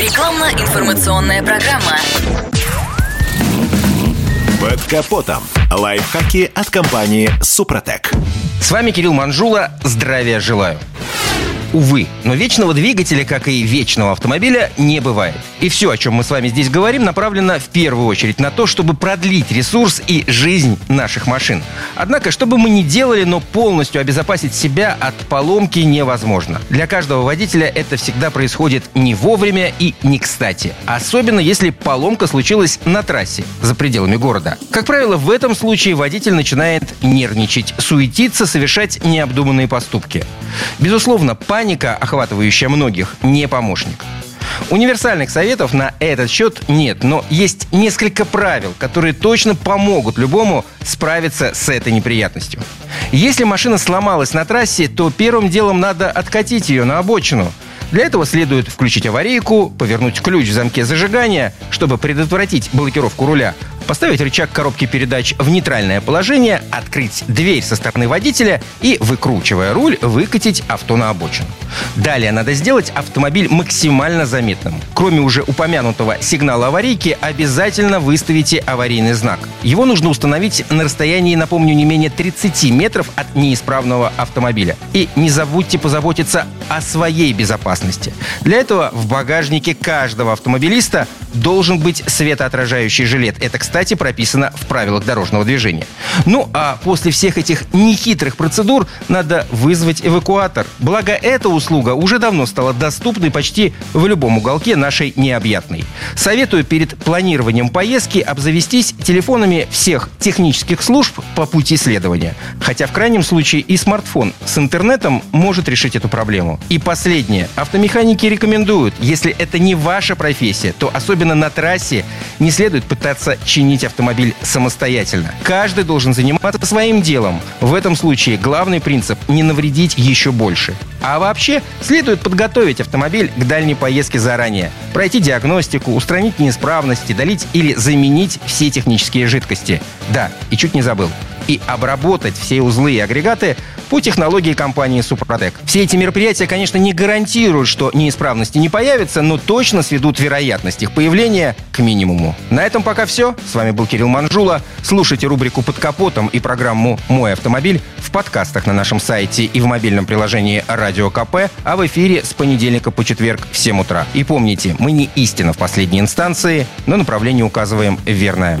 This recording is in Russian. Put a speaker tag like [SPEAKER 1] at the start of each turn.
[SPEAKER 1] Рекламно-информационная программа.
[SPEAKER 2] Под капотом. Лайфхаки от компании «Супротек».
[SPEAKER 3] С вами Кирилл Манжула. Здравия желаю. Увы, но вечного двигателя, как и вечного автомобиля, не бывает. И все, о чем мы с вами здесь говорим, направлено в первую очередь на то, чтобы продлить ресурс и жизнь наших машин. Однако, что бы мы ни делали, но полностью обезопасить себя от поломки невозможно. Для каждого водителя это всегда происходит не вовремя и не кстати. Особенно, если поломка случилась на трассе, за пределами города. Как правило, в этом случае водитель начинает нервничать, суетиться, совершать необдуманные поступки. Безусловно, паника, охватывающая многих, не помощник. Универсальных советов на этот счет нет, но есть несколько правил, которые точно помогут любому справиться с этой неприятностью. Если машина сломалась на трассе, то первым делом надо откатить ее на обочину. Для этого следует включить аварийку, повернуть ключ в замке зажигания, чтобы предотвратить блокировку руля, поставить рычаг коробки передач в нейтральное положение, открыть дверь со стороны водителя и, выкручивая руль, выкатить авто на обочину. Далее надо сделать автомобиль максимально заметным. Кроме уже упомянутого сигнала аварийки, обязательно выставите аварийный знак. Его нужно установить на расстоянии, напомню, не менее 30 метров от неисправного автомобиля. И не забудьте позаботиться о своей безопасности. Для этого в багажнике каждого автомобилиста должен быть светоотражающий жилет. Это, кстати, прописано в правилах дорожного движения. Ну, а после всех этих нехитрых процедур надо вызвать эвакуатор. Благо, эта услуга уже давно стала доступной почти в любом уголке нашей необъятной. Советую перед планированием поездки обзавестись телефонами всех технических служб по пути следования. Хотя в крайнем случае и смартфон с интернетом может решить эту проблему. И последнее. Автомеханики рекомендуют, если это не ваша профессия, то особенно на трассе не следует пытаться чинить автомобиль самостоятельно. Каждый должен заниматься своим делом. В этом случае главный принцип – не навредить еще больше. А вообще, следует подготовить автомобиль к дальней поездке заранее. Пройти диагностику, устранить неисправности, долить или заменить все технические жидкости. Да, и чуть не забыл и обработать все узлы и агрегаты по технологии компании «Супротек». Все эти мероприятия, конечно, не гарантируют, что неисправности не появятся, но точно сведут вероятность их появления к минимуму. На этом пока все. С вами был Кирилл Манжула. Слушайте рубрику «Под капотом» и программу «Мой автомобиль» в подкастах на нашем сайте и в мобильном приложении «Радио КП», а в эфире с понедельника по четверг в 7 утра. И помните, мы не истина в последней инстанции, но направление указываем верное.